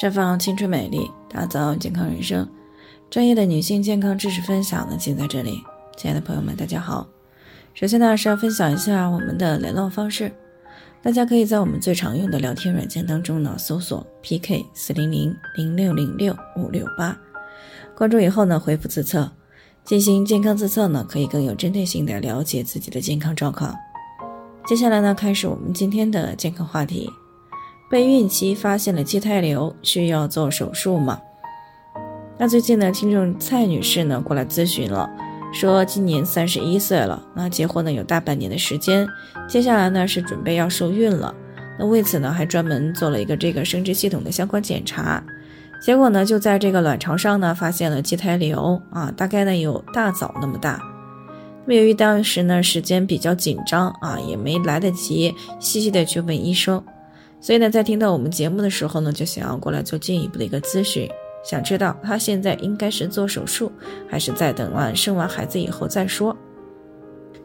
绽放青春美丽，打造健康人生。专业的女性健康知识分享呢，尽在这里。亲爱的朋友们，大家好。首先呢，是要分享一下我们的联络方式。大家可以在我们最常用的聊天软件当中呢，搜索 PK 四零零零六零六五六八，关注以后呢，回复自测，进行健康自测呢，可以更有针对性的了解自己的健康状况。接下来呢，开始我们今天的健康话题。备孕期发现了畸胎瘤，需要做手术吗？那最近呢，听众蔡女士呢过来咨询了，说今年三十一岁了，那结婚呢有大半年的时间，接下来呢是准备要受孕了，那为此呢还专门做了一个这个生殖系统的相关检查，结果呢就在这个卵巢上呢发现了畸胎瘤啊，大概呢有大枣那么大。那么由于当时呢时间比较紧张啊，也没来得及细细的去问医生。所以呢，在听到我们节目的时候呢，就想要过来做进一步的一个咨询，想知道他现在应该是做手术，还是在等完生完孩子以后再说。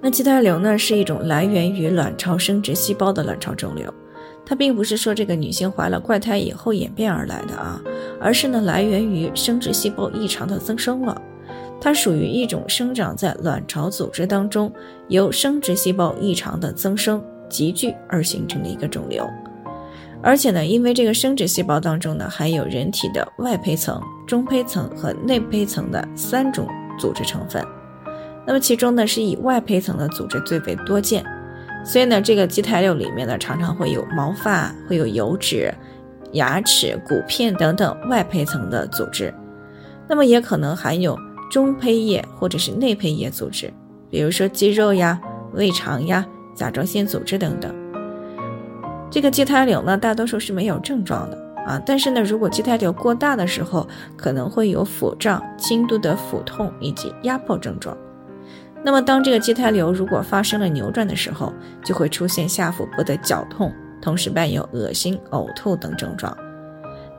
那畸胎瘤呢，是一种来源于卵巢生殖细胞的卵巢肿瘤，它并不是说这个女性怀了怪胎以后演变而来的啊，而是呢来源于生殖细胞异常的增生了。它属于一种生长在卵巢组织当中，由生殖细胞异常的增生集聚而形成的一个肿瘤。而且呢，因为这个生殖细胞当中呢，含有人体的外胚层、中胚层和内胚层的三种组织成分，那么其中呢，是以外胚层的组织最为多见，所以呢，这个畸胎瘤里面呢，常常会有毛发、会有油脂、牙齿、骨片等等外胚层的组织，那么也可能含有中胚叶或者是内胚叶组织，比如说肌肉呀、胃肠呀、甲状腺组织等等。这个畸胎瘤呢，大多数是没有症状的啊，但是呢，如果畸胎瘤过大的时候，可能会有腹胀、轻度的腹痛以及压迫症状。那么，当这个畸胎瘤如果发生了扭转的时候，就会出现下腹部的绞痛，同时伴有恶心、呕吐等症状。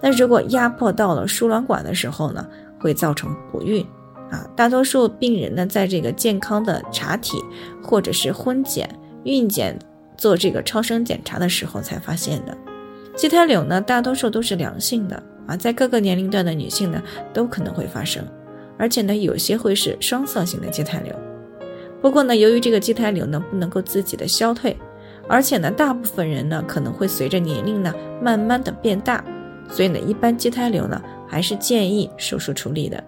那如果压迫到了输卵管的时候呢，会造成不孕啊。大多数病人呢，在这个健康的查体或者是婚检、孕检。做这个超声检查的时候才发现的，畸胎瘤呢，大多数都是良性的啊，在各个年龄段的女性呢都可能会发生，而且呢有些会是双色性的畸胎瘤。不过呢，由于这个畸胎瘤呢不能够自己的消退，而且呢大部分人呢可能会随着年龄呢慢慢的变大，所以呢一般畸胎瘤呢还是建议手术处理的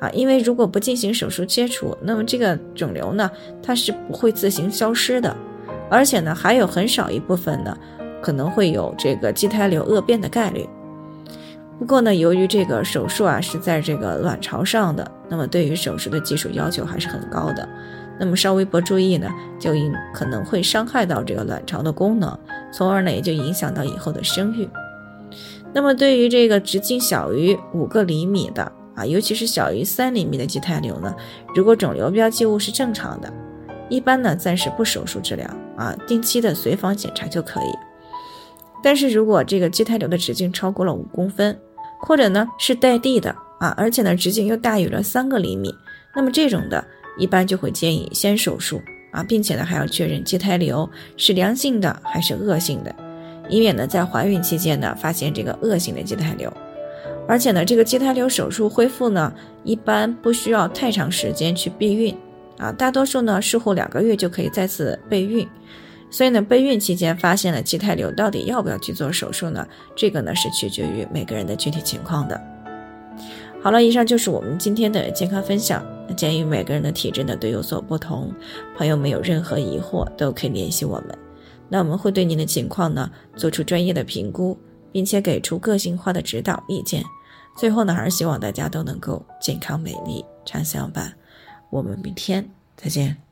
啊，因为如果不进行手术切除，那么这个肿瘤呢它是不会自行消失的。而且呢，还有很少一部分呢，可能会有这个畸胎瘤恶变的概率。不过呢，由于这个手术啊是在这个卵巢上的，那么对于手术的技术要求还是很高的。那么稍微不注意呢，就因可能会伤害到这个卵巢的功能，从而呢也就影响到以后的生育。那么对于这个直径小于五个厘米的啊，尤其是小于三厘米的畸胎瘤呢，如果肿瘤标记物是正常的。一般呢，暂时不手术治疗啊，定期的随访检查就可以。但是如果这个畸胎瘤的直径超过了五公分，或者呢是带蒂的啊，而且呢直径又大于了三个厘米，那么这种的，一般就会建议先手术啊，并且呢还要确认畸胎瘤是良性的还是恶性的，以免呢在怀孕期间呢发现这个恶性的畸胎瘤。而且呢，这个畸胎瘤手术恢复呢，一般不需要太长时间去避孕。啊，大多数呢，术后两个月就可以再次备孕，所以呢，备孕期间发现了畸胎瘤，到底要不要去做手术呢？这个呢是取决于每个人的具体情况的。好了，以上就是我们今天的健康分享。那鉴于每个人的体质呢都有所不同，朋友们有任何疑惑都可以联系我们，那我们会对您的情况呢做出专业的评估，并且给出个性化的指导意见。最后呢，还是希望大家都能够健康美丽长相伴。我们明天再见。